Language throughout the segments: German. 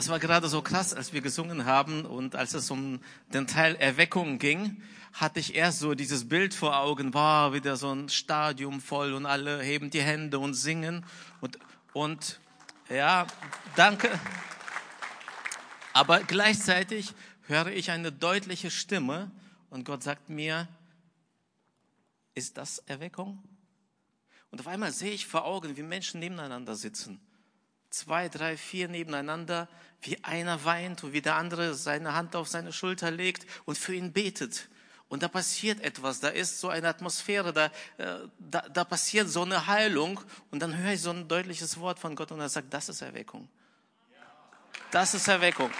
Es war gerade so krass, als wir gesungen haben und als es um den Teil Erweckung ging, hatte ich erst so dieses Bild vor Augen, war wieder so ein Stadium voll und alle heben die Hände und singen und, und ja, danke. Aber gleichzeitig höre ich eine deutliche Stimme und Gott sagt mir, ist das Erweckung? Und auf einmal sehe ich vor Augen, wie Menschen nebeneinander sitzen. Zwei, drei, vier nebeneinander, wie einer weint und wie der andere seine Hand auf seine Schulter legt und für ihn betet. Und da passiert etwas, da ist so eine Atmosphäre, da, äh, da, da passiert so eine Heilung. Und dann höre ich so ein deutliches Wort von Gott und er sagt, das ist Erweckung. Das ist Erweckung.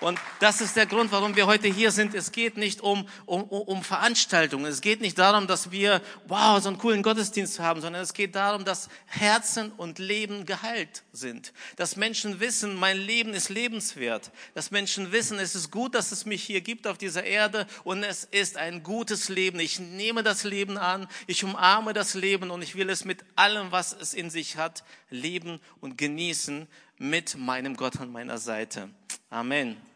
Und das ist der Grund, warum wir heute hier sind. Es geht nicht um, um, um Veranstaltungen. Es geht nicht darum, dass wir, wow, so einen coolen Gottesdienst haben, sondern es geht darum, dass Herzen und Leben geheilt sind. Dass Menschen wissen, mein Leben ist lebenswert. Dass Menschen wissen, es ist gut, dass es mich hier gibt auf dieser Erde und es ist ein gutes Leben. Ich nehme das Leben an, ich umarme das Leben und ich will es mit allem, was es in sich hat, leben und genießen mit meinem Gott an meiner Seite. Amen.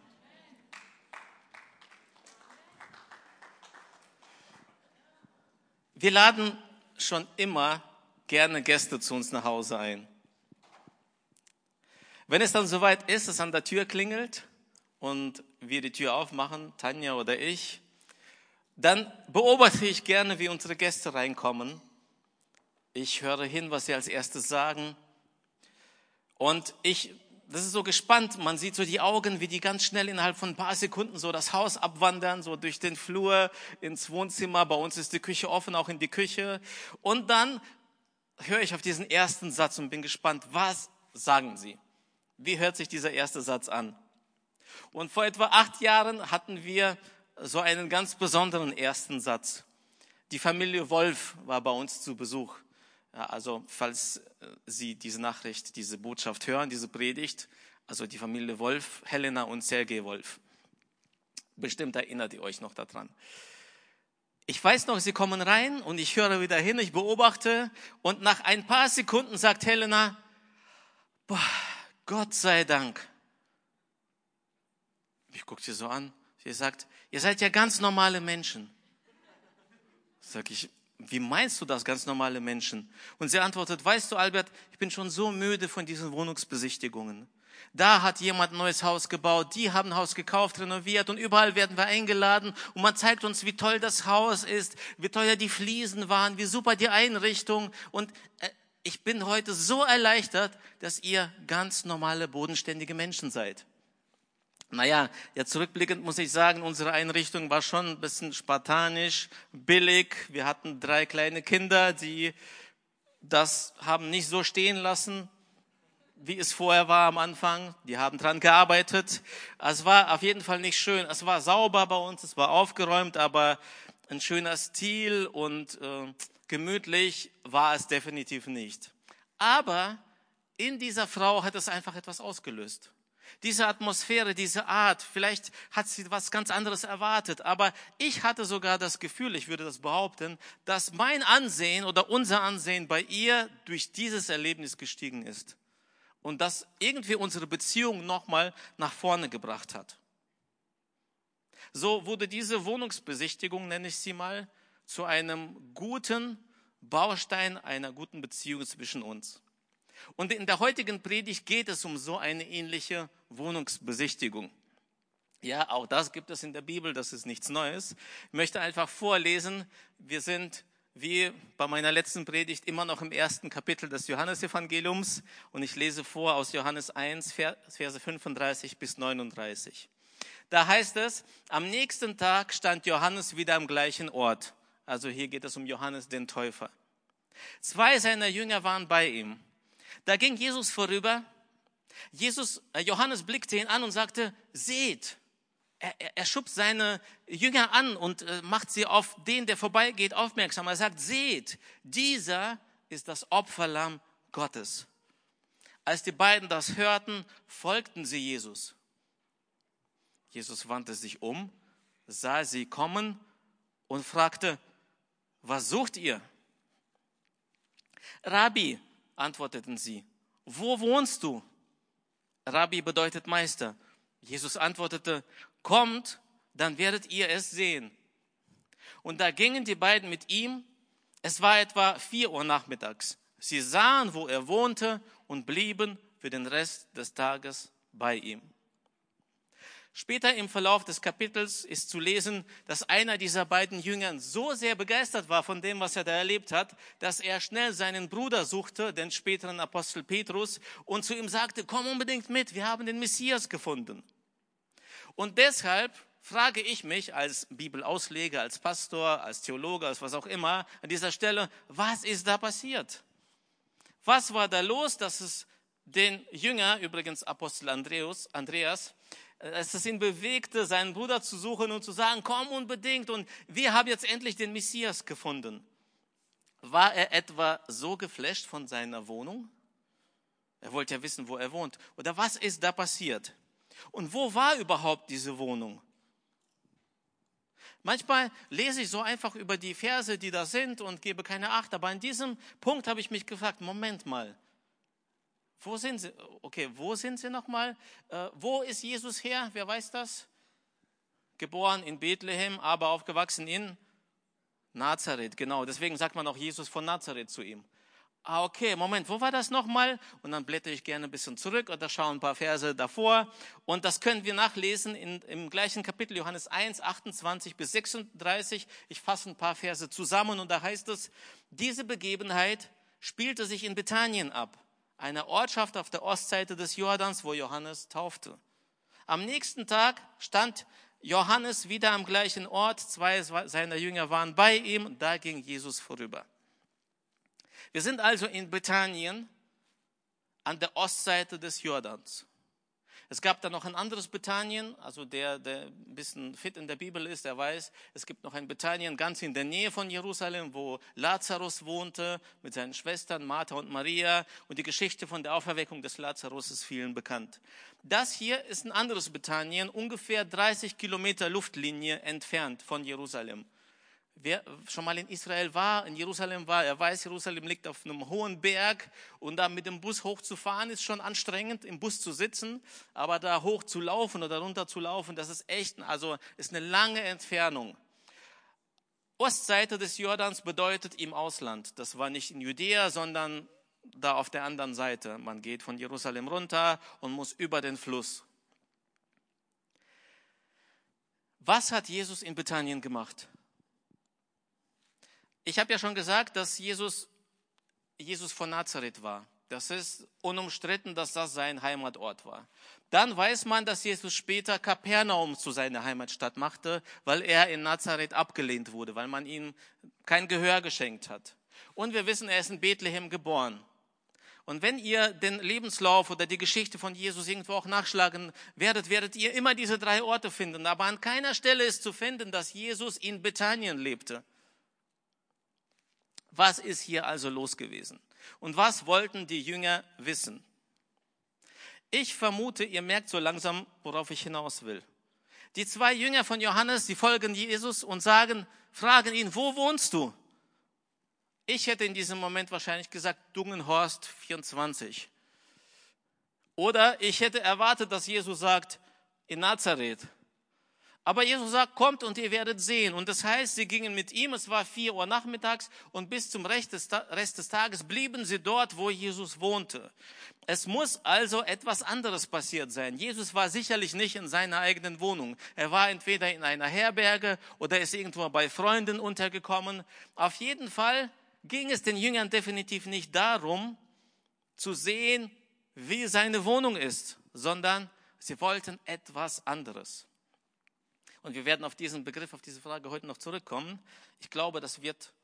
Wir laden schon immer gerne Gäste zu uns nach Hause ein. Wenn es dann soweit ist, es an der Tür klingelt und wir die Tür aufmachen, Tanja oder ich, dann beobachte ich gerne, wie unsere Gäste reinkommen. Ich höre hin, was sie als erstes sagen. Und ich das ist so gespannt. Man sieht so die Augen, wie die ganz schnell innerhalb von ein paar Sekunden so das Haus abwandern, so durch den Flur ins Wohnzimmer. Bei uns ist die Küche offen, auch in die Küche. Und dann höre ich auf diesen ersten Satz und bin gespannt, was sagen sie? Wie hört sich dieser erste Satz an? Und vor etwa acht Jahren hatten wir so einen ganz besonderen ersten Satz. Die Familie Wolf war bei uns zu Besuch. Also falls äh, Sie diese Nachricht, diese Botschaft hören, diese Predigt, also die Familie Wolf, Helena und Sergei Wolf. Bestimmt erinnert ihr euch noch daran. Ich weiß noch, sie kommen rein und ich höre wieder hin, ich beobachte und nach ein paar Sekunden sagt Helena, boah, Gott sei Dank. Ich gucke sie so an. Sie sagt, ihr seid ja ganz normale Menschen. Sag ich, wie meinst du das, ganz normale Menschen? Und sie antwortet, weißt du, Albert, ich bin schon so müde von diesen Wohnungsbesichtigungen. Da hat jemand ein neues Haus gebaut, die haben ein Haus gekauft, renoviert und überall werden wir eingeladen und man zeigt uns, wie toll das Haus ist, wie teuer die Fliesen waren, wie super die Einrichtung und äh, ich bin heute so erleichtert, dass ihr ganz normale, bodenständige Menschen seid. Naja, ja, zurückblickend muss ich sagen, unsere Einrichtung war schon ein bisschen spartanisch, billig. Wir hatten drei kleine Kinder, die das haben nicht so stehen lassen, wie es vorher war am Anfang. Die haben dran gearbeitet. Es war auf jeden Fall nicht schön. Es war sauber bei uns, es war aufgeräumt, aber ein schöner Stil und äh, gemütlich war es definitiv nicht. Aber in dieser Frau hat es einfach etwas ausgelöst diese Atmosphäre, diese Art, vielleicht hat sie was ganz anderes erwartet, aber ich hatte sogar das Gefühl, ich würde das behaupten, dass mein Ansehen oder unser Ansehen bei ihr durch dieses Erlebnis gestiegen ist und das irgendwie unsere Beziehung nochmal nach vorne gebracht hat. So wurde diese Wohnungsbesichtigung, nenne ich sie mal, zu einem guten Baustein einer guten Beziehung zwischen uns. Und in der heutigen Predigt geht es um so eine ähnliche Wohnungsbesichtigung. Ja, auch das gibt es in der Bibel, das ist nichts Neues. Ich möchte einfach vorlesen, wir sind wie bei meiner letzten Predigt immer noch im ersten Kapitel des Johannesevangeliums und ich lese vor aus Johannes 1, Verse 35 bis 39. Da heißt es, am nächsten Tag stand Johannes wieder am gleichen Ort. Also hier geht es um Johannes den Täufer. Zwei seiner Jünger waren bei ihm. Da ging Jesus vorüber. Jesus, äh, Johannes blickte ihn an und sagte, seht. Er, er, er schubst seine Jünger an und äh, macht sie auf den, der vorbeigeht, aufmerksam. Er sagt, seht, dieser ist das Opferlamm Gottes. Als die beiden das hörten, folgten sie Jesus. Jesus wandte sich um, sah sie kommen und fragte, was sucht ihr? Rabbi, antworteten sie, wo wohnst du? Rabbi bedeutet Meister. Jesus antwortete, kommt, dann werdet ihr es sehen. Und da gingen die beiden mit ihm. Es war etwa vier Uhr nachmittags. Sie sahen, wo er wohnte und blieben für den Rest des Tages bei ihm. Später im Verlauf des Kapitels ist zu lesen, dass einer dieser beiden Jünger so sehr begeistert war von dem, was er da erlebt hat, dass er schnell seinen Bruder suchte, den späteren Apostel Petrus, und zu ihm sagte, komm unbedingt mit, wir haben den Messias gefunden. Und deshalb frage ich mich als Bibelausleger, als Pastor, als Theologe, als was auch immer, an dieser Stelle, was ist da passiert? Was war da los, dass es den Jünger, übrigens Apostel Andreas, Andreas, es ihn bewegte, seinen Bruder zu suchen und zu sagen, komm unbedingt und wir haben jetzt endlich den Messias gefunden. War er etwa so geflasht von seiner Wohnung? Er wollte ja wissen, wo er wohnt. Oder was ist da passiert? Und wo war überhaupt diese Wohnung? Manchmal lese ich so einfach über die Verse, die da sind und gebe keine Acht. Aber an diesem Punkt habe ich mich gefragt, Moment mal, wo sind sie? Okay, wo sind sie nochmal? Äh, wo ist Jesus her? Wer weiß das? Geboren in Bethlehem, aber aufgewachsen in Nazareth. Genau, deswegen sagt man auch Jesus von Nazareth zu ihm. Ah, okay, Moment, wo war das nochmal? Und dann blätter ich gerne ein bisschen zurück oder schaue ein paar Verse davor. Und das können wir nachlesen in, im gleichen Kapitel Johannes 1, 28 bis 36. Ich fasse ein paar Verse zusammen und da heißt es, diese Begebenheit spielte sich in Bethanien ab einer Ortschaft auf der Ostseite des Jordans, wo Johannes taufte. Am nächsten Tag stand Johannes wieder am gleichen Ort, zwei seiner Jünger waren bei ihm, da ging Jesus vorüber. Wir sind also in Bethanien an der Ostseite des Jordans. Es gab da noch ein anderes Bethanien, also der, der ein bisschen fit in der Bibel ist, der weiß, es gibt noch ein Bethanien ganz in der Nähe von Jerusalem, wo Lazarus wohnte mit seinen Schwestern Martha und Maria und die Geschichte von der Auferweckung des Lazarus ist vielen bekannt. Das hier ist ein anderes Bethanien, ungefähr 30 Kilometer Luftlinie entfernt von Jerusalem. Wer schon mal in Israel war, in Jerusalem war, er weiß, Jerusalem liegt auf einem hohen Berg und da mit dem Bus hochzufahren ist schon anstrengend, im Bus zu sitzen, aber da hoch zu laufen oder runter zu laufen, das ist echt, also ist eine lange Entfernung. Ostseite des Jordans bedeutet im Ausland. Das war nicht in Judäa, sondern da auf der anderen Seite. Man geht von Jerusalem runter und muss über den Fluss. Was hat Jesus in Bethanien gemacht? Ich habe ja schon gesagt, dass Jesus, Jesus von Nazareth war. Das ist unumstritten, dass das sein Heimatort war. Dann weiß man, dass Jesus später Kapernaum zu seiner Heimatstadt machte, weil er in Nazareth abgelehnt wurde, weil man ihm kein Gehör geschenkt hat. Und wir wissen, er ist in Bethlehem geboren. Und wenn ihr den Lebenslauf oder die Geschichte von Jesus irgendwo auch nachschlagen werdet, werdet ihr immer diese drei Orte finden. Aber an keiner Stelle ist zu finden, dass Jesus in Bethanien lebte. Was ist hier also los gewesen? Und was wollten die Jünger wissen? Ich vermute, ihr merkt so langsam, worauf ich hinaus will. Die zwei Jünger von Johannes, die folgen Jesus und sagen, fragen ihn, wo wohnst du? Ich hätte in diesem Moment wahrscheinlich gesagt, Dungenhorst 24. Oder ich hätte erwartet, dass Jesus sagt, in Nazareth. Aber Jesus sagt, kommt und ihr werdet sehen. Und das heißt, sie gingen mit ihm, es war vier Uhr nachmittags und bis zum Rest des, Tages blieben sie dort, wo Jesus wohnte. Es muss also etwas anderes passiert sein. Jesus war sicherlich nicht in seiner eigenen Wohnung. Er war entweder in einer Herberge oder ist irgendwo bei Freunden untergekommen. Auf jeden Fall ging es den Jüngern definitiv nicht darum, zu sehen, wie seine Wohnung ist, sondern sie wollten etwas anderes. Und wir werden auf diesen Begriff, auf diese Frage heute noch zurückkommen. Ich glaube, das wird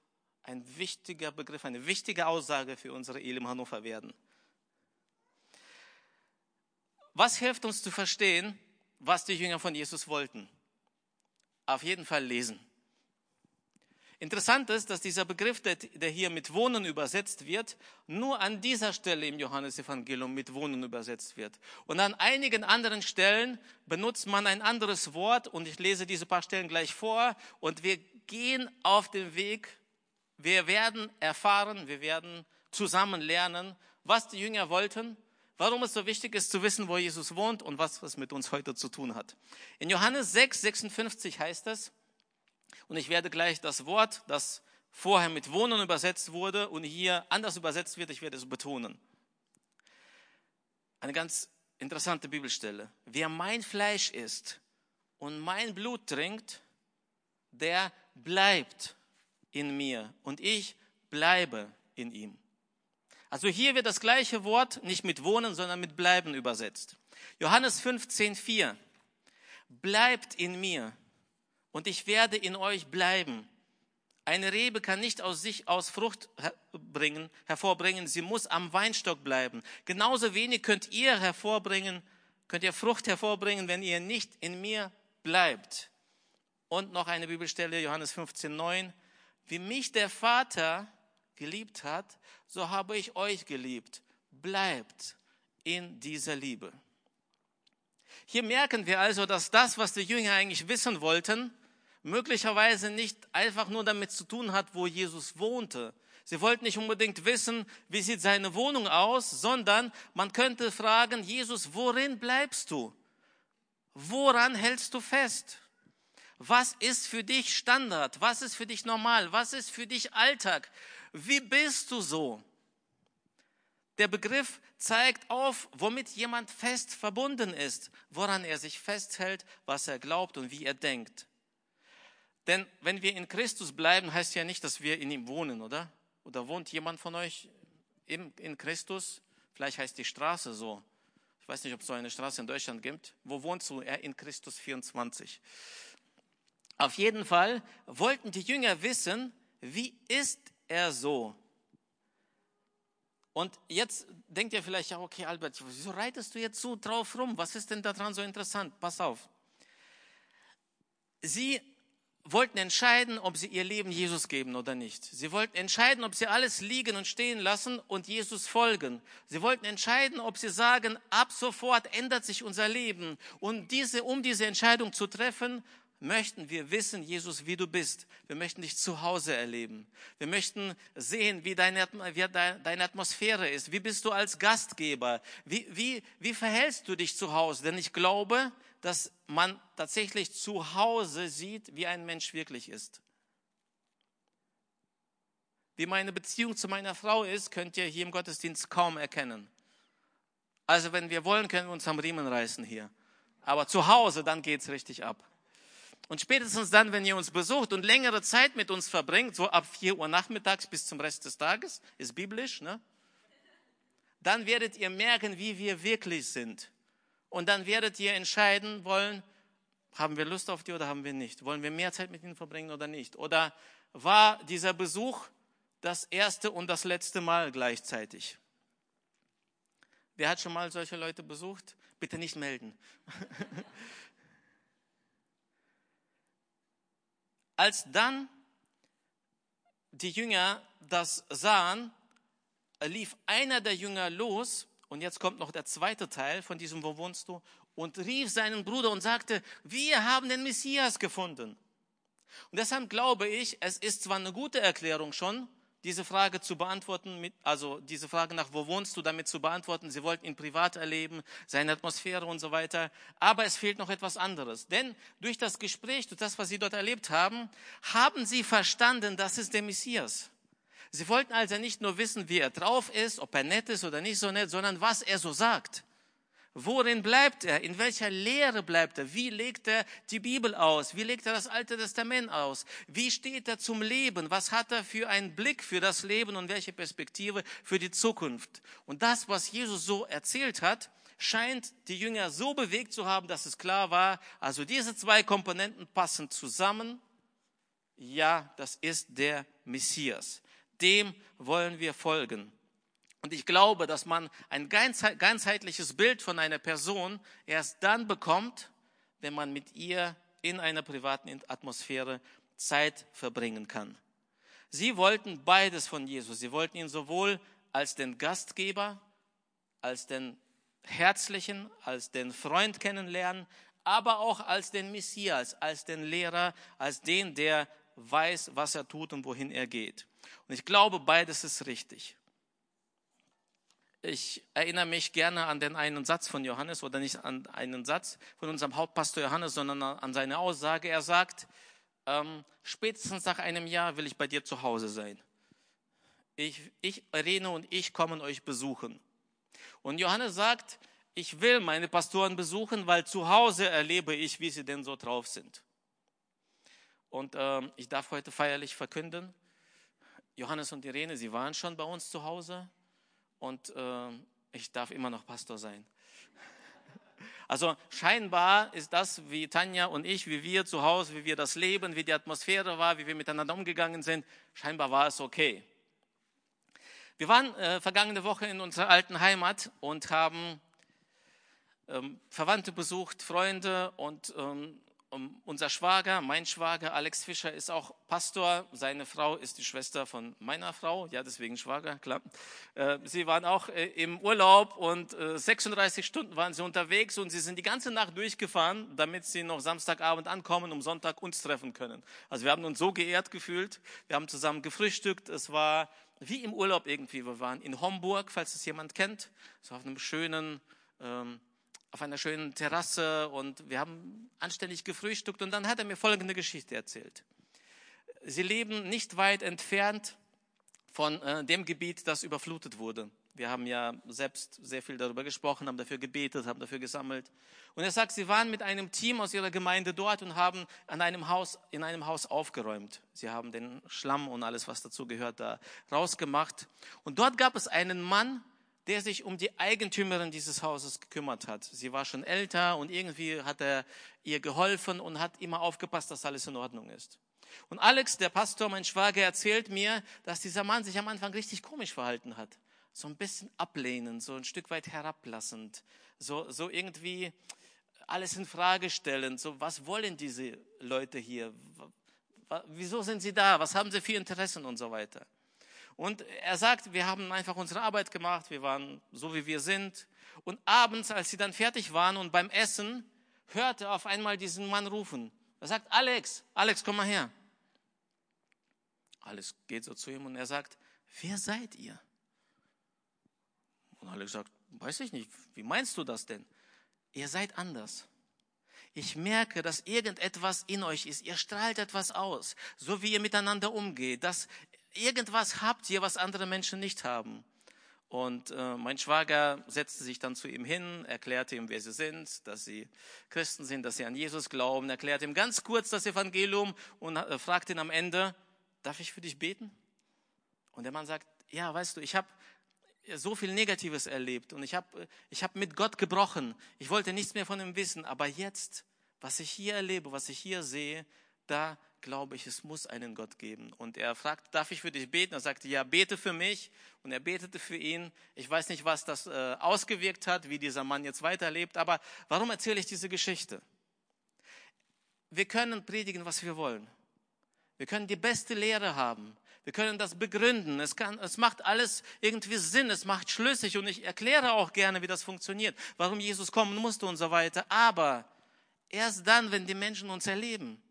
ein wichtiger Begriff, eine wichtige Aussage für unsere Elim Hannover werden. Was hilft uns zu verstehen, was die Jünger von Jesus wollten? Auf jeden Fall lesen. Interessant ist, dass dieser Begriff, der, hier mit Wohnen übersetzt wird, nur an dieser Stelle im Johannesevangelium mit Wohnen übersetzt wird. Und an einigen anderen Stellen benutzt man ein anderes Wort und ich lese diese paar Stellen gleich vor und wir gehen auf den Weg, wir werden erfahren, wir werden zusammen lernen, was die Jünger wollten, warum es so wichtig ist zu wissen, wo Jesus wohnt und was es mit uns heute zu tun hat. In Johannes 6, 56 heißt es, und ich werde gleich das Wort, das vorher mit Wohnen übersetzt wurde und hier anders übersetzt wird, ich werde es betonen. Eine ganz interessante Bibelstelle. Wer mein Fleisch isst und mein Blut trinkt, der bleibt in mir und ich bleibe in ihm. Also hier wird das gleiche Wort nicht mit wohnen, sondern mit bleiben übersetzt. Johannes 15, 4. Bleibt in mir und ich werde in euch bleiben. Eine Rebe kann nicht aus sich aus Frucht bringen, hervorbringen, sie muss am Weinstock bleiben. Genauso wenig könnt ihr hervorbringen, könnt ihr Frucht hervorbringen, wenn ihr nicht in mir bleibt. Und noch eine Bibelstelle, Johannes 15, 9. Wie mich der Vater geliebt hat, so habe ich euch geliebt. Bleibt in dieser Liebe. Hier merken wir also, dass das, was die Jünger eigentlich wissen wollten, möglicherweise nicht einfach nur damit zu tun hat, wo Jesus wohnte. Sie wollten nicht unbedingt wissen, wie sieht seine Wohnung aus, sondern man könnte fragen, Jesus, worin bleibst du? Woran hältst du fest? Was ist für dich Standard? Was ist für dich normal? Was ist für dich Alltag? Wie bist du so? Der Begriff zeigt auf, womit jemand fest verbunden ist, woran er sich festhält, was er glaubt und wie er denkt. Denn wenn wir in Christus bleiben, heißt ja nicht, dass wir in ihm wohnen, oder? Oder wohnt jemand von euch in, Christus? Vielleicht heißt die Straße so. Ich weiß nicht, ob es so eine Straße in Deutschland gibt. Wo wohnst du? Er in Christus 24. Auf jeden Fall wollten die Jünger wissen, wie ist er so? Und jetzt denkt ihr vielleicht, ja, okay, Albert, wieso reitest du jetzt so drauf rum? Was ist denn daran so interessant? Pass auf. Sie wollten entscheiden, ob sie ihr Leben Jesus geben oder nicht. Sie wollten entscheiden, ob sie alles liegen und stehen lassen und Jesus folgen. Sie wollten entscheiden, ob sie sagen, ab sofort ändert sich unser Leben. Und diese, um diese Entscheidung zu treffen, möchten wir wissen, Jesus, wie du bist. Wir möchten dich zu Hause erleben. Wir möchten sehen, wie deine, wie deine Atmosphäre ist. Wie bist du als Gastgeber? Wie, wie, wie verhältst du dich zu Hause? Denn ich glaube, dass man tatsächlich zu Hause sieht, wie ein Mensch wirklich ist. Wie meine Beziehung zu meiner Frau ist, könnt ihr hier im Gottesdienst kaum erkennen. Also wenn wir wollen, können wir uns am Riemen reißen hier. Aber zu Hause, dann geht's richtig ab. Und spätestens dann, wenn ihr uns besucht und längere Zeit mit uns verbringt, so ab 4 Uhr nachmittags bis zum Rest des Tages, ist biblisch, ne? dann werdet ihr merken, wie wir wirklich sind. Und dann werdet ihr entscheiden wollen, haben wir Lust auf die oder haben wir nicht? Wollen wir mehr Zeit mit ihnen verbringen oder nicht? Oder war dieser Besuch das erste und das letzte Mal gleichzeitig? Wer hat schon mal solche Leute besucht? Bitte nicht melden. Als dann die Jünger das sahen, lief einer der Jünger los, und jetzt kommt noch der zweite Teil von diesem Wo wohnst du, und rief seinen Bruder und sagte, wir haben den Messias gefunden. Und deshalb glaube ich, es ist zwar eine gute Erklärung schon, diese Frage zu beantworten, also diese Frage nach, wo wohnst du, damit zu beantworten. Sie wollten ihn privat erleben, seine Atmosphäre und so weiter. Aber es fehlt noch etwas anderes. Denn durch das Gespräch, durch das, was sie dort erlebt haben, haben sie verstanden, das ist der Messias. Sie wollten also nicht nur wissen, wie er drauf ist, ob er nett ist oder nicht so nett, sondern was er so sagt. Worin bleibt er? In welcher Lehre bleibt er? Wie legt er die Bibel aus? Wie legt er das Alte Testament aus? Wie steht er zum Leben? Was hat er für einen Blick für das Leben und welche Perspektive für die Zukunft? Und das, was Jesus so erzählt hat, scheint die Jünger so bewegt zu haben, dass es klar war, also diese zwei Komponenten passen zusammen. Ja, das ist der Messias. Dem wollen wir folgen. Und ich glaube, dass man ein ganzheitliches Bild von einer Person erst dann bekommt, wenn man mit ihr in einer privaten Atmosphäre Zeit verbringen kann. Sie wollten beides von Jesus. Sie wollten ihn sowohl als den Gastgeber, als den Herzlichen, als den Freund kennenlernen, aber auch als den Messias, als den Lehrer, als den, der weiß, was er tut und wohin er geht. Und ich glaube, beides ist richtig. ich erinnere mich gerne an den einen Satz von Johannes oder nicht an einen Satz von unserem Hauptpastor Johannes, sondern an seine Aussage. Er sagt, ähm, spätestens nach einem Jahr will ich bei dir zu Hause sein. Ich, ich, Irene und ich kommen euch besuchen. Und Johannes sagt, ich will meine Pastoren besuchen, weil zu Hause erlebe ich, wie sie denn so drauf sind. Und ähm, ich darf heute feierlich verkünden, Johannes und Irene, sie waren schon bei uns zu Hause und äh, ich darf immer noch Pastor sein. Also scheinbar ist das, wie Tanja und ich, wie wir zu Hause, wie wir das leben, wie die Atmosphäre war, wie wir miteinander umgegangen sind, scheinbar war es okay. Wir waren äh, vergangene Woche in unserer alten Heimat und haben ähm, Verwandte besucht, Freunde und ähm, unser Schwager, mein Schwager Alex Fischer ist auch Pastor. Seine Frau ist die Schwester von meiner Frau, ja deswegen Schwager, klar. Äh, sie waren auch äh, im Urlaub und 36 äh, Stunden waren sie unterwegs und sie sind die ganze Nacht durchgefahren, damit sie noch Samstagabend ankommen, um Sonntag uns treffen können. Also wir haben uns so geehrt gefühlt. Wir haben zusammen gefrühstückt. Es war wie im Urlaub irgendwie. Wir waren in Homburg, falls es jemand kennt, so auf einem schönen ähm, auf einer schönen Terrasse und wir haben anständig gefrühstückt und dann hat er mir folgende Geschichte erzählt. Sie leben nicht weit entfernt von äh, dem Gebiet, das überflutet wurde. Wir haben ja selbst sehr viel darüber gesprochen, haben dafür gebetet, haben dafür gesammelt. Und er sagt, sie waren mit einem Team aus ihrer Gemeinde dort und haben an einem Haus, in einem Haus aufgeräumt. Sie haben den Schlamm und alles, was dazu gehört, da rausgemacht. Und dort gab es einen Mann, der sich um die Eigentümerin dieses Hauses gekümmert hat. Sie war schon älter und irgendwie hat er ihr geholfen und hat immer aufgepasst, dass alles in Ordnung ist. Und Alex, der Pastor, mein Schwager, erzählt mir, dass dieser Mann sich am Anfang richtig komisch verhalten hat. So ein bisschen ablehnend, so ein Stück weit herablassend, so, so irgendwie alles in Frage stellend. So, was wollen diese Leute hier? Wieso sind sie da? Was haben sie für Interessen und so weiter? Und er sagt, wir haben einfach unsere Arbeit gemacht, wir waren so, wie wir sind. Und abends, als sie dann fertig waren und beim Essen, hörte auf einmal diesen Mann rufen. Er sagt, Alex, Alex, komm mal her. Alex geht so zu ihm und er sagt, wer seid ihr? Und Alex sagt, weiß ich nicht, wie meinst du das denn? Ihr seid anders. Ich merke, dass irgendetwas in euch ist. Ihr strahlt etwas aus, so wie ihr miteinander umgeht. Das, irgendwas habt ihr, was andere Menschen nicht haben. Und äh, mein Schwager setzte sich dann zu ihm hin, erklärte ihm, wer sie sind, dass sie Christen sind, dass sie an Jesus glauben, erklärte ihm ganz kurz das Evangelium und äh, fragte ihn am Ende, darf ich für dich beten? Und der Mann sagt, ja, weißt du, ich habe so viel Negatives erlebt und ich habe ich hab mit Gott gebrochen. Ich wollte nichts mehr von ihm wissen, aber jetzt, was ich hier erlebe, was ich hier sehe, da glaube ich, es muss einen Gott geben. Und er fragt, darf ich für dich beten? Er sagte, ja, bete für mich. Und er betete für ihn. Ich weiß nicht, was das äh, ausgewirkt hat, wie dieser Mann jetzt weiterlebt, aber warum erzähle ich diese Geschichte? Wir können predigen, was wir wollen. Wir können die beste Lehre haben. Wir können das begründen. Es, kann, es macht alles irgendwie Sinn. Es macht schlüssig. Und ich erkläre auch gerne, wie das funktioniert, warum Jesus kommen musste und so weiter. Aber erst dann, wenn die Menschen uns erleben,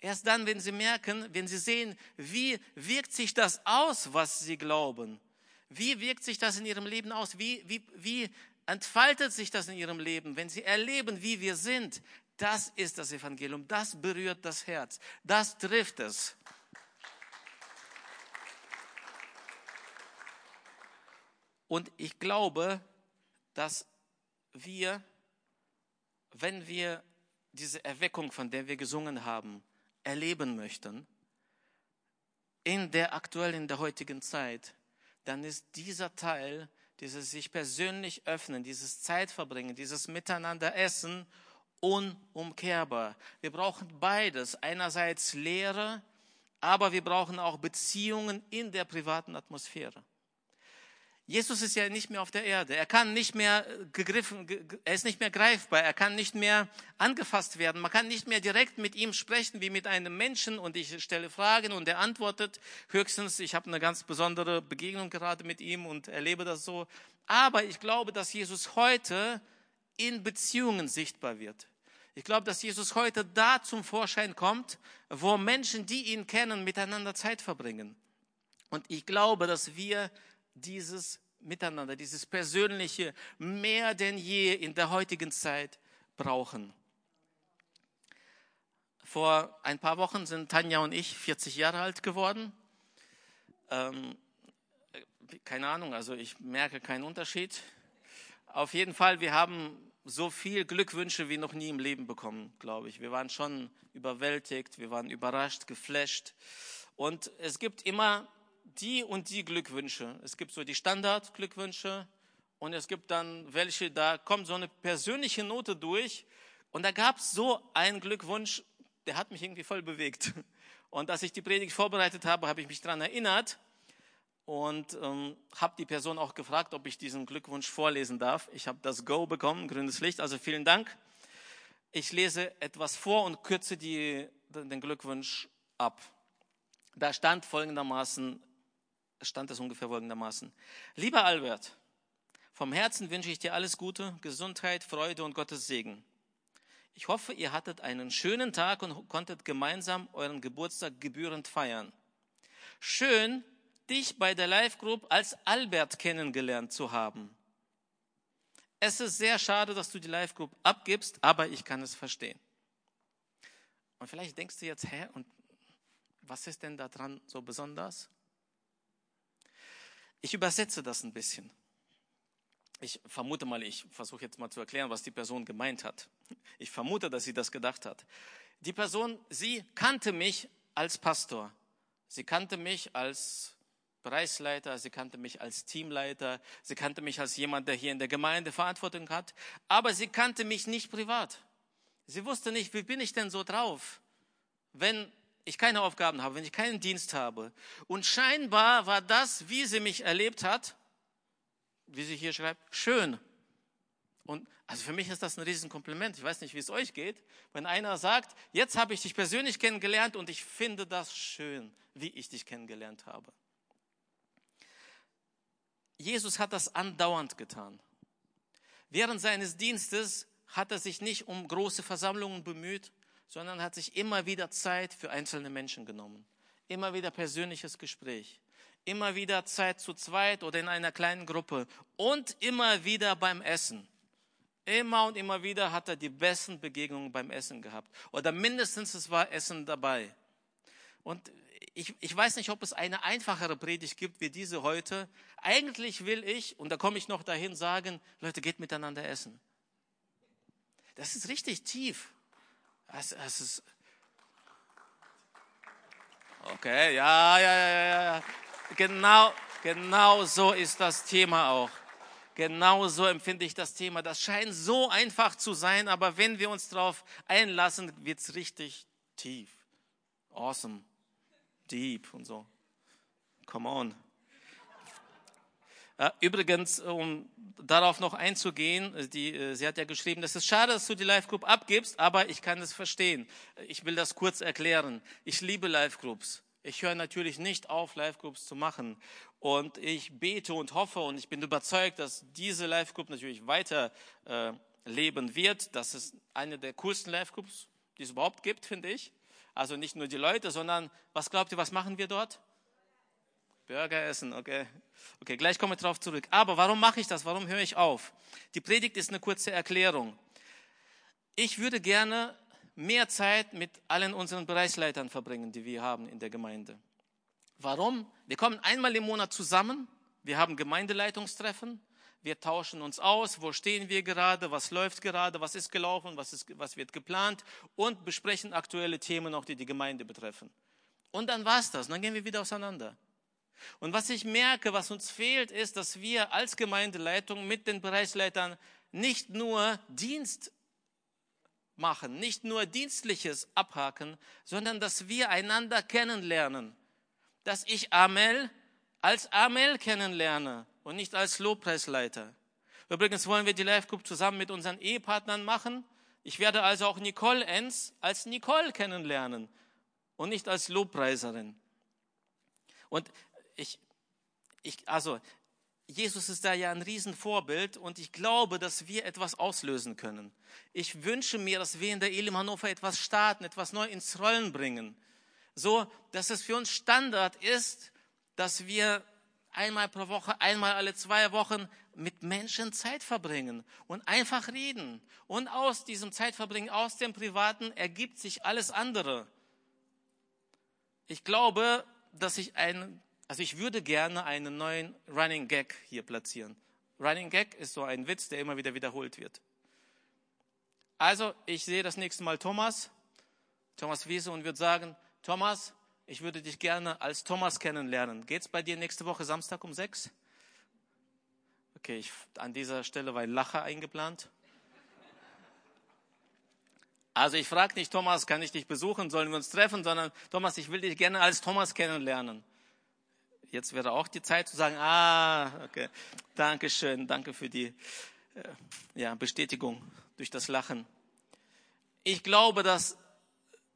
Erst dann, wenn sie merken, wenn sie sehen, wie wirkt sich das aus, was sie glauben. Wie wirkt sich das in ihrem Leben aus? Wie, wie, wie entfaltet sich das in ihrem Leben, wenn sie erleben, wie wir sind? Das ist das Evangelium. Das berührt das Herz. Das trifft es. Und ich glaube, dass wir, wenn wir diese Erweckung, von der wir gesungen haben, erleben möchten, in der aktuellen, in der heutigen Zeit, dann ist dieser Teil, dieses sich persönlich öffnen, dieses Zeitverbringen, dieses Miteinander essen, unumkehrbar. Wir brauchen beides. Einerseits Lehre, aber wir brauchen auch Beziehungen in der privaten Atmosphäre. Jesus ist ja nicht mehr auf der Erde. Er kann nicht mehr gegriffen, er ist nicht mehr greifbar. Er kann nicht mehr angefasst werden. Man kann nicht mehr direkt mit ihm sprechen wie mit einem Menschen und ich stelle Fragen und er antwortet. Höchstens, ich habe eine ganz besondere Begegnung gerade mit ihm und erlebe das so. Aber ich glaube, dass Jesus heute in Beziehungen sichtbar wird. Ich glaube, dass Jesus heute da zum Vorschein kommt, wo Menschen, die ihn kennen, miteinander Zeit verbringen. Und ich glaube, dass wir dieses Miteinander, dieses Persönliche mehr denn je in der heutigen Zeit brauchen. Vor ein paar Wochen sind Tanja und ich 40 Jahre alt geworden. Ähm, keine Ahnung, also ich merke keinen Unterschied. Auf jeden Fall, wir haben so viel Glückwünsche wie noch nie im Leben bekommen, glaube ich. Wir waren schon überwältigt, wir waren überrascht, geflasht. Und es gibt immer die und die Glückwünsche. Es gibt so die Standardglückwünsche und es gibt dann welche, da kommt so eine persönliche Note durch. Und da gab es so einen Glückwunsch, der hat mich irgendwie voll bewegt. Und als ich die Predigt vorbereitet habe, habe ich mich daran erinnert und ähm, habe die Person auch gefragt, ob ich diesen Glückwunsch vorlesen darf. Ich habe das Go bekommen, grünes Licht, also vielen Dank. Ich lese etwas vor und kürze die, den Glückwunsch ab. Da stand folgendermaßen, stand es ungefähr folgendermaßen. Lieber Albert, vom Herzen wünsche ich dir alles Gute, Gesundheit, Freude und Gottes Segen. Ich hoffe, ihr hattet einen schönen Tag und konntet gemeinsam euren Geburtstag gebührend feiern. Schön, dich bei der Live Group als Albert kennengelernt zu haben. Es ist sehr schade, dass du die Live Group abgibst, aber ich kann es verstehen. Und vielleicht denkst du jetzt, hä, und was ist denn daran so besonders? Ich übersetze das ein bisschen. Ich vermute mal, ich versuche jetzt mal zu erklären, was die Person gemeint hat. Ich vermute, dass sie das gedacht hat. Die Person, sie kannte mich als Pastor. Sie kannte mich als Bereichsleiter, sie kannte mich als Teamleiter, sie kannte mich als jemand, der hier in der Gemeinde Verantwortung hat, aber sie kannte mich nicht privat. Sie wusste nicht, wie bin ich denn so drauf, wenn ich keine Aufgaben habe, wenn ich keinen Dienst habe. Und scheinbar war das, wie sie mich erlebt hat, wie sie hier schreibt, schön. Und also für mich ist das ein Riesenkompliment. Ich weiß nicht, wie es euch geht. Wenn einer sagt, jetzt habe ich dich persönlich kennengelernt und ich finde das schön, wie ich dich kennengelernt habe. Jesus hat das andauernd getan. Während seines Dienstes hat er sich nicht um große Versammlungen bemüht, sondern hat sich immer wieder Zeit für einzelne Menschen genommen. Immer wieder persönliches Gespräch. Immer wieder Zeit zu zweit oder in einer kleinen Gruppe. Und immer wieder beim Essen. Immer und immer wieder hat er die besten Begegnungen beim Essen gehabt. Oder mindestens es war Essen dabei. Und ich, ich weiß nicht, ob es eine einfachere Predigt gibt wie diese heute. Eigentlich will ich, und da komme ich noch dahin, sagen, Leute, geht miteinander essen. Das ist richtig tief. Das, das ist okay, ja, ja, ja, ja, ja. Genau, genau so ist das Thema auch. Genau so empfinde ich das Thema. Das scheint so einfach zu sein, aber wenn wir uns darauf einlassen, wird es richtig tief. Awesome deep und so. Come on. Übrigens, um darauf noch einzugehen, die, äh, sie hat ja geschrieben, das ist schade, dass du die Live Group abgibst, aber ich kann es verstehen. Ich will das kurz erklären. Ich liebe Live Groups. Ich höre natürlich nicht auf, Live Groups zu machen. Und ich bete und hoffe und ich bin überzeugt, dass diese Live Group natürlich weiter äh, leben wird. Das ist eine der coolsten Live Groups, die es überhaupt gibt, finde ich. Also nicht nur die Leute, sondern was glaubt ihr, was machen wir dort? Burger essen, okay. Okay, gleich komme ich darauf zurück. Aber warum mache ich das? Warum höre ich auf? Die Predigt ist eine kurze Erklärung. Ich würde gerne mehr Zeit mit allen unseren Bereichsleitern verbringen, die wir haben in der Gemeinde. Warum? Wir kommen einmal im Monat zusammen. Wir haben Gemeindeleitungstreffen. Wir tauschen uns aus, wo stehen wir gerade, was läuft gerade, was ist gelaufen, was, ist, was wird geplant und besprechen aktuelle Themen, auch die die Gemeinde betreffen. Und dann war's das, und dann gehen wir wieder auseinander. Und was ich merke, was uns fehlt, ist, dass wir als Gemeindeleitung mit den Bereichsleitern nicht nur Dienst machen, nicht nur Dienstliches abhaken, sondern dass wir einander kennenlernen. Dass ich Amel als Amel kennenlerne und nicht als Lobpreisleiter. Übrigens wollen wir die Live Group zusammen mit unseren Ehepartnern machen. Ich werde also auch Nicole Enz als Nicole kennenlernen und nicht als Lobpreiserin. Und ich, ich, also, Jesus ist da ja ein Riesenvorbild und ich glaube, dass wir etwas auslösen können. Ich wünsche mir, dass wir in der Elim Hannover etwas starten, etwas neu ins Rollen bringen. So, dass es für uns Standard ist, dass wir einmal pro Woche, einmal alle zwei Wochen mit Menschen Zeit verbringen und einfach reden. Und aus diesem Zeitverbringen, aus dem Privaten ergibt sich alles andere. Ich glaube, dass ich ein, also ich würde gerne einen neuen Running Gag hier platzieren. Running Gag ist so ein Witz, der immer wieder wiederholt wird. Also, ich sehe das nächste Mal Thomas, Thomas Wiese und würde sagen, Thomas, ich würde dich gerne als Thomas kennenlernen. Geht's bei dir nächste Woche Samstag um sechs? Okay, ich, an dieser Stelle war ein Lacher eingeplant. Also ich frage nicht, Thomas, kann ich dich besuchen, sollen wir uns treffen, sondern Thomas, ich will dich gerne als Thomas kennenlernen. Jetzt wäre auch die Zeit zu sagen, ah, okay, danke schön, danke für die äh, ja, Bestätigung durch das Lachen. Ich glaube, dass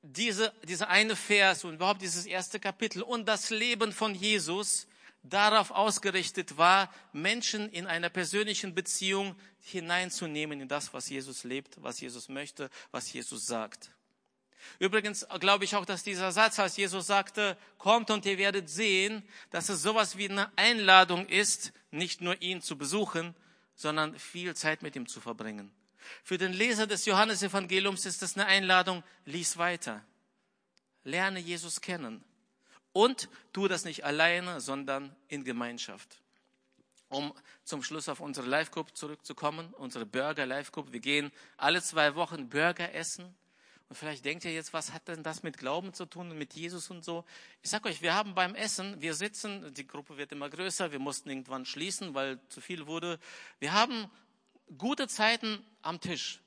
diese, dieser eine Vers und überhaupt dieses erste Kapitel und das Leben von Jesus darauf ausgerichtet war, Menschen in einer persönlichen Beziehung hineinzunehmen in das, was Jesus lebt, was Jesus möchte, was Jesus sagt. Übrigens glaube ich auch, dass dieser Satz, als Jesus sagte, kommt und ihr werdet sehen, dass es sowas wie eine Einladung ist, nicht nur ihn zu besuchen, sondern viel Zeit mit ihm zu verbringen. Für den Leser des Johannesevangeliums ist das eine Einladung, lies weiter. Lerne Jesus kennen. Und tu das nicht alleine, sondern in Gemeinschaft. Um zum Schluss auf unsere Live-Group zurückzukommen, unsere Burger-Live-Group. Wir gehen alle zwei Wochen Burger essen. Und vielleicht denkt ihr jetzt, was hat denn das mit Glauben zu tun und mit Jesus und so? Ich sag euch, wir haben beim Essen, wir sitzen, die Gruppe wird immer größer, wir mussten irgendwann schließen, weil zu viel wurde. Wir haben gute Zeiten am Tisch.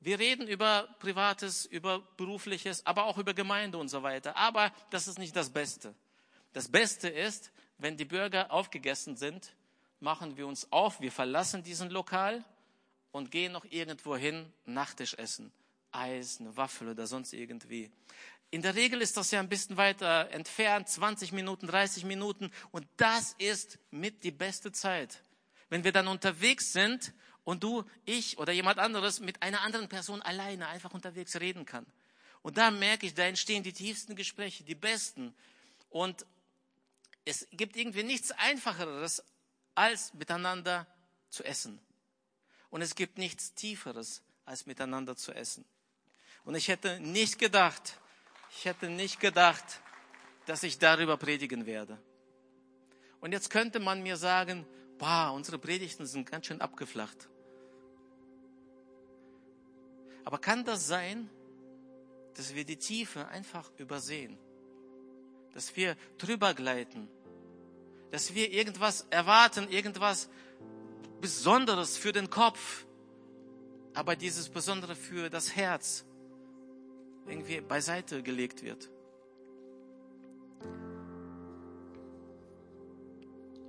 Wir reden über Privates, über Berufliches, aber auch über Gemeinde und so weiter. Aber das ist nicht das Beste. Das Beste ist, wenn die Bürger aufgegessen sind, machen wir uns auf, wir verlassen diesen Lokal und gehen noch irgendwo hin, Nachtisch essen. Eis, eine Waffel oder sonst irgendwie. In der Regel ist das ja ein bisschen weiter entfernt, 20 Minuten, 30 Minuten. Und das ist mit die beste Zeit. Wenn wir dann unterwegs sind und du, ich oder jemand anderes mit einer anderen Person alleine einfach unterwegs reden kann. Und da merke ich, da entstehen die tiefsten Gespräche, die besten. Und es gibt irgendwie nichts Einfacheres, als miteinander zu essen. Und es gibt nichts Tieferes, als miteinander zu essen. Und ich hätte nicht gedacht, ich hätte nicht gedacht, dass ich darüber predigen werde. Und jetzt könnte man mir sagen, wow, unsere Predigten sind ganz schön abgeflacht. Aber kann das sein, dass wir die Tiefe einfach übersehen? Dass wir drüber gleiten? Dass wir irgendwas erwarten, irgendwas Besonderes für den Kopf, aber dieses Besondere für das Herz irgendwie beiseite gelegt wird?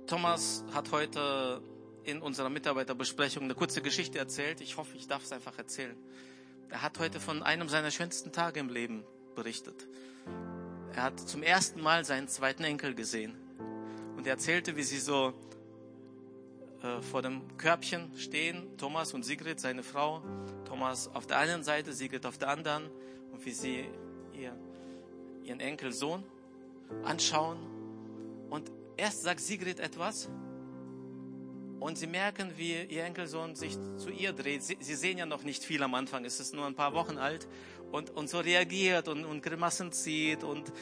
Thomas hat heute in unserer Mitarbeiterbesprechung eine kurze Geschichte erzählt. Ich hoffe, ich darf es einfach erzählen. Er hat heute von einem seiner schönsten Tage im Leben berichtet. Er hat zum ersten Mal seinen zweiten Enkel gesehen. Und er erzählte, wie sie so äh, vor dem Körbchen stehen, Thomas und Sigrid, seine Frau. Thomas auf der einen Seite, Sigrid auf der anderen. Und wie sie ihr, ihren Enkelsohn anschauen. Und erst sagt Sigrid etwas und sie merken, wie ihr Enkelsohn sich zu ihr dreht. Sie, sie, sehen ja noch nicht viel am Anfang, es ist nur ein paar Wochen alt und, und so reagiert und, und Grimassen zieht und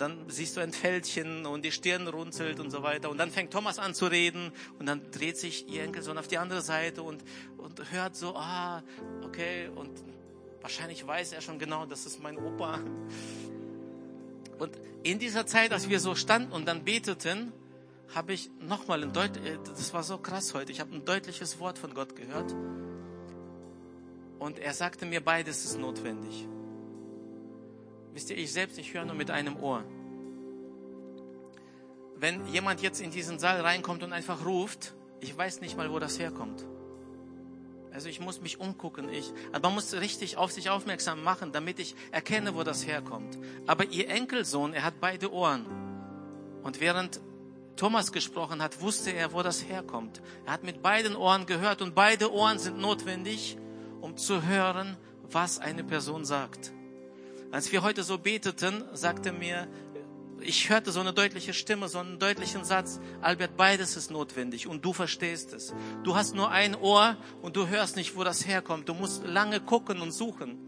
dann siehst du ein Fältchen und die Stirn runzelt und so weiter. Und dann fängt Thomas an zu reden und dann dreht sich ihr Enkelsohn auf die andere Seite und, und hört so, ah, okay, und wahrscheinlich weiß er schon genau, das ist mein Opa. Und in dieser Zeit, als wir so standen und dann beteten, habe ich nochmal ein Deut äh, das war so krass heute, ich habe ein deutliches Wort von Gott gehört. Und er sagte mir, beides ist notwendig. Wisst ihr, ich selbst, ich höre nur mit einem Ohr. Wenn jemand jetzt in diesen Saal reinkommt und einfach ruft, ich weiß nicht mal, wo das herkommt. Also ich muss mich umgucken. Ich, aber man muss richtig auf sich aufmerksam machen, damit ich erkenne, wo das herkommt. Aber ihr Enkelsohn, er hat beide Ohren. Und während Thomas gesprochen hat, wusste er, wo das herkommt. Er hat mit beiden Ohren gehört und beide Ohren sind notwendig, um zu hören, was eine Person sagt. Als wir heute so beteten, sagte mir ich hörte so eine deutliche Stimme, so einen deutlichen Satz. Albert, beides ist notwendig und du verstehst es. Du hast nur ein Ohr und du hörst nicht, wo das herkommt. Du musst lange gucken und suchen.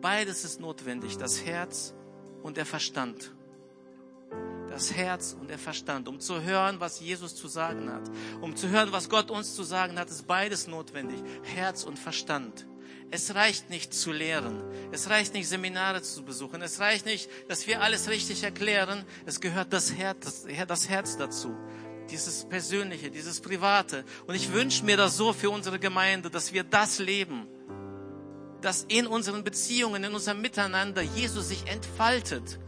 Beides ist notwendig, das Herz und der Verstand. Das Herz und der Verstand, um zu hören, was Jesus zu sagen hat. Um zu hören, was Gott uns zu sagen hat, ist beides notwendig. Herz und Verstand. Es reicht nicht zu lehren. Es reicht nicht, Seminare zu besuchen. Es reicht nicht, dass wir alles richtig erklären. Es gehört das Herz, das Herz dazu. Dieses Persönliche, dieses Private. Und ich wünsche mir das so für unsere Gemeinde, dass wir das leben. Dass in unseren Beziehungen, in unserem Miteinander Jesus sich entfaltet.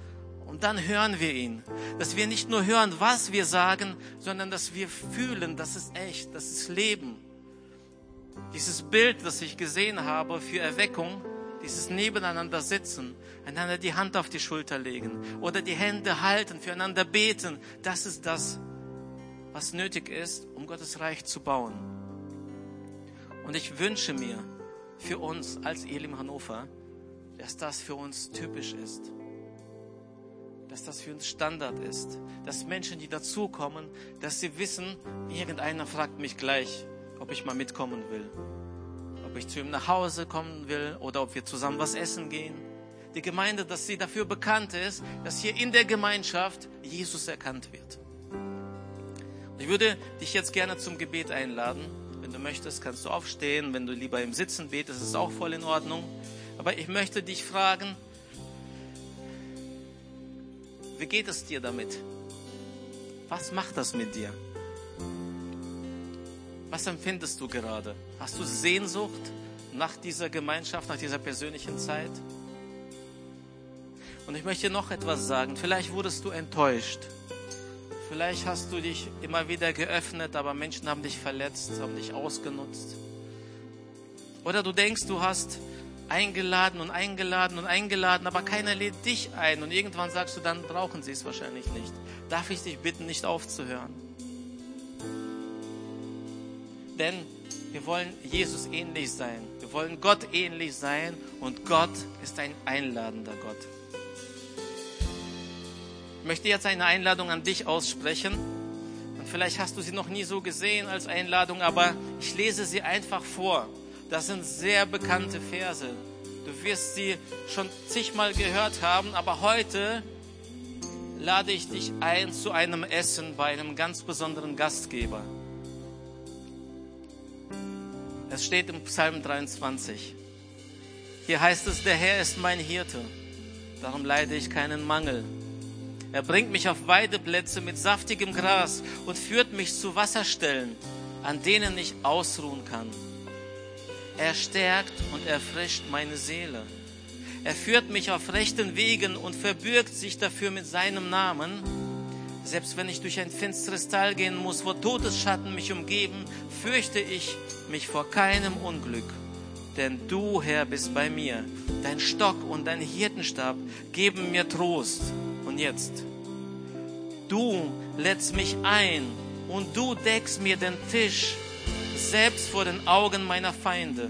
Und dann hören wir ihn. Dass wir nicht nur hören, was wir sagen, sondern dass wir fühlen, das ist echt, das ist Leben. Dieses Bild, das ich gesehen habe für Erweckung, dieses Nebeneinander sitzen, einander die Hand auf die Schulter legen oder die Hände halten, füreinander beten, das ist das, was nötig ist, um Gottes Reich zu bauen. Und ich wünsche mir für uns als Elim Hannover, dass das für uns typisch ist. Dass das für uns Standard ist. Dass Menschen, die dazukommen, dass sie wissen, irgendeiner fragt mich gleich, ob ich mal mitkommen will. Ob ich zu ihm nach Hause kommen will oder ob wir zusammen was essen gehen. Die Gemeinde, dass sie dafür bekannt ist, dass hier in der Gemeinschaft Jesus erkannt wird. Ich würde dich jetzt gerne zum Gebet einladen. Wenn du möchtest, kannst du aufstehen. Wenn du lieber im Sitzen betest, ist auch voll in Ordnung. Aber ich möchte dich fragen, wie geht es dir damit? Was macht das mit dir? Was empfindest du gerade? Hast du Sehnsucht nach dieser Gemeinschaft, nach dieser persönlichen Zeit? Und ich möchte noch etwas sagen. Vielleicht wurdest du enttäuscht. Vielleicht hast du dich immer wieder geöffnet, aber Menschen haben dich verletzt, haben dich ausgenutzt. Oder du denkst, du hast eingeladen und eingeladen und eingeladen, aber keiner lädt dich ein. Und irgendwann sagst du, dann brauchen sie es wahrscheinlich nicht. Darf ich dich bitten, nicht aufzuhören? Denn wir wollen Jesus ähnlich sein. Wir wollen Gott ähnlich sein und Gott ist ein einladender Gott. Ich möchte jetzt eine Einladung an dich aussprechen. Und vielleicht hast du sie noch nie so gesehen als Einladung, aber ich lese sie einfach vor. Das sind sehr bekannte Verse. Du wirst sie schon zigmal gehört haben, aber heute lade ich dich ein zu einem Essen bei einem ganz besonderen Gastgeber. Es steht im Psalm 23. Hier heißt es, der Herr ist mein Hirte, darum leide ich keinen Mangel. Er bringt mich auf Weideplätze mit saftigem Gras und führt mich zu Wasserstellen, an denen ich ausruhen kann. Er stärkt und erfrischt meine Seele. Er führt mich auf rechten Wegen und verbürgt sich dafür mit seinem Namen. Selbst wenn ich durch ein finsteres Tal gehen muss, wo Todesschatten mich umgeben, fürchte ich mich vor keinem Unglück. Denn du, Herr, bist bei mir. Dein Stock und dein Hirtenstab geben mir Trost. Und jetzt, du lädst mich ein und du deckst mir den Tisch, selbst vor den Augen meiner Feinde.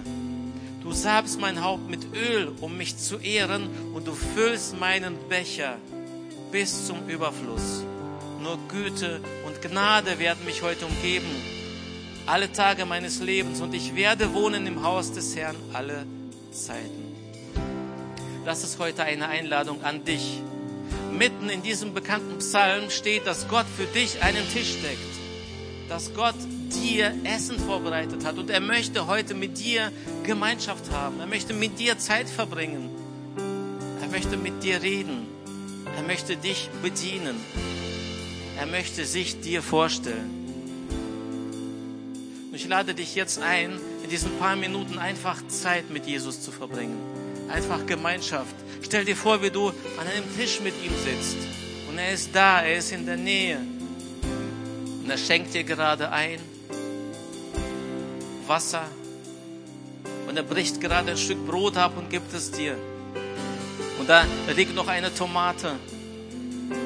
Du salbst mein Haupt mit Öl, um mich zu ehren, und du füllst meinen Becher bis zum Überfluss. Nur Güte und Gnade werden mich heute umgeben alle Tage meines Lebens und ich werde wohnen im Haus des Herrn alle Zeiten. Das ist heute eine Einladung an dich. Mitten in diesem bekannten Psalm steht, dass Gott für dich einen Tisch deckt, dass Gott dir Essen vorbereitet hat und er möchte heute mit dir Gemeinschaft haben. Er möchte mit dir Zeit verbringen. Er möchte mit dir reden. Er möchte dich bedienen. Er möchte sich dir vorstellen ich lade dich jetzt ein, in diesen paar Minuten einfach Zeit mit Jesus zu verbringen. Einfach Gemeinschaft. Stell dir vor, wie du an einem Tisch mit ihm sitzt. Und er ist da, er ist in der Nähe. Und er schenkt dir gerade ein Wasser. Und er bricht gerade ein Stück Brot ab und gibt es dir. Und da liegt noch eine Tomate.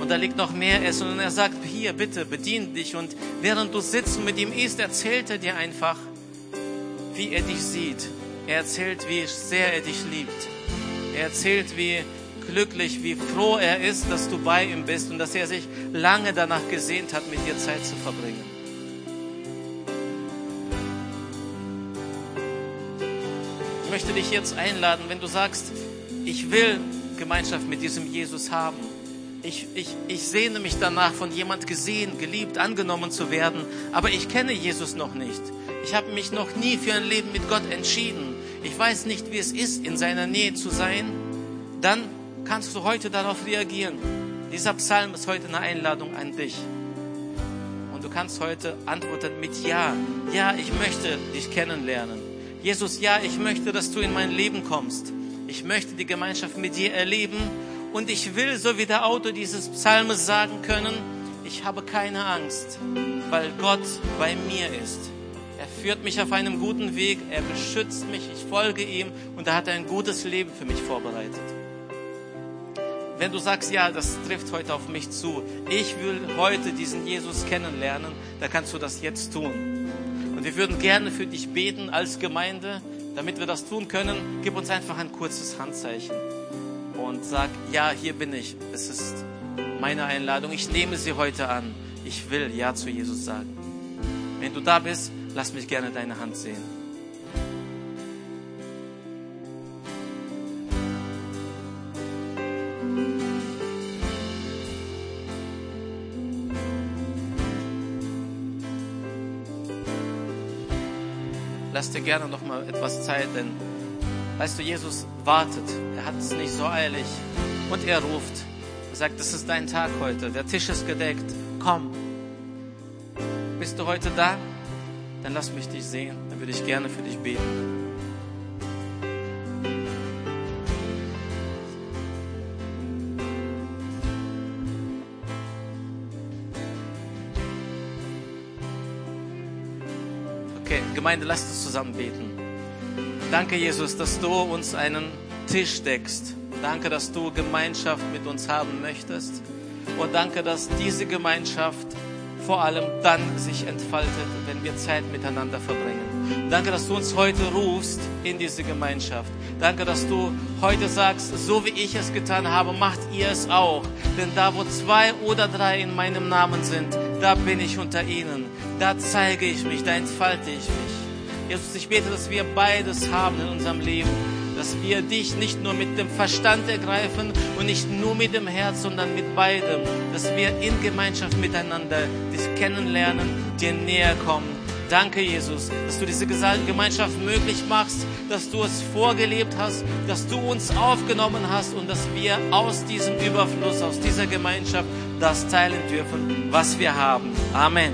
Und da liegt noch mehr Essen. Und er sagt, hier, bitte, bedien dich. Und während du sitzt und mit ihm isst, erzählt er dir einfach, wie er dich sieht. Er erzählt, wie sehr er dich liebt. Er erzählt, wie glücklich, wie froh er ist, dass du bei ihm bist und dass er sich lange danach gesehnt hat, mit dir Zeit zu verbringen. Ich möchte dich jetzt einladen, wenn du sagst, ich will Gemeinschaft mit diesem Jesus haben. Ich, ich, ich sehne mich danach, von jemand gesehen, geliebt, angenommen zu werden, aber ich kenne Jesus noch nicht. Ich habe mich noch nie für ein Leben mit Gott entschieden. Ich weiß nicht, wie es ist, in seiner Nähe zu sein. Dann kannst du heute darauf reagieren. Dieser Psalm ist heute eine Einladung an dich. Und du kannst heute antworten mit Ja. Ja, ich möchte dich kennenlernen. Jesus, ja, ich möchte, dass du in mein Leben kommst. Ich möchte die Gemeinschaft mit dir erleben. Und ich will, so wie der Autor dieses Psalmes sagen können, ich habe keine Angst, weil Gott bei mir ist. Er führt mich auf einem guten Weg, er beschützt mich, ich folge ihm und er hat ein gutes Leben für mich vorbereitet. Wenn du sagst, ja, das trifft heute auf mich zu, ich will heute diesen Jesus kennenlernen, dann kannst du das jetzt tun. Und wir würden gerne für dich beten als Gemeinde. Damit wir das tun können, gib uns einfach ein kurzes Handzeichen und sag, ja, hier bin ich. Es ist meine Einladung. Ich nehme sie heute an. Ich will Ja zu Jesus sagen. Wenn du da bist, lass mich gerne deine Hand sehen. lass dir gerne noch mal etwas Zeit, denn weißt du, Jesus wartet. Er hat es nicht so eilig. Und er ruft. Er sagt, das ist dein Tag heute. Der Tisch ist gedeckt. Komm. Bist du heute da? Dann lass mich dich sehen. Dann würde ich gerne für dich beten. Gemeinde, lasst uns zusammen beten. Danke, Jesus, dass du uns einen Tisch deckst. Danke, dass du Gemeinschaft mit uns haben möchtest. Und danke, dass diese Gemeinschaft vor allem dann sich entfaltet, wenn wir Zeit miteinander verbringen. Danke, dass du uns heute rufst in diese Gemeinschaft. Danke, dass du heute sagst, so wie ich es getan habe, macht ihr es auch. Denn da, wo zwei oder drei in meinem Namen sind, da bin ich unter ihnen. Da zeige ich mich, da entfalte ich mich. Jesus, ich bete, dass wir beides haben in unserem Leben. Dass wir dich nicht nur mit dem Verstand ergreifen und nicht nur mit dem Herz, sondern mit beidem. Dass wir in Gemeinschaft miteinander dich kennenlernen, dir näher kommen. Danke, Jesus, dass du diese Gemeinschaft möglich machst, dass du es vorgelebt hast, dass du uns aufgenommen hast und dass wir aus diesem Überfluss, aus dieser Gemeinschaft das teilen dürfen, was wir haben. Amen.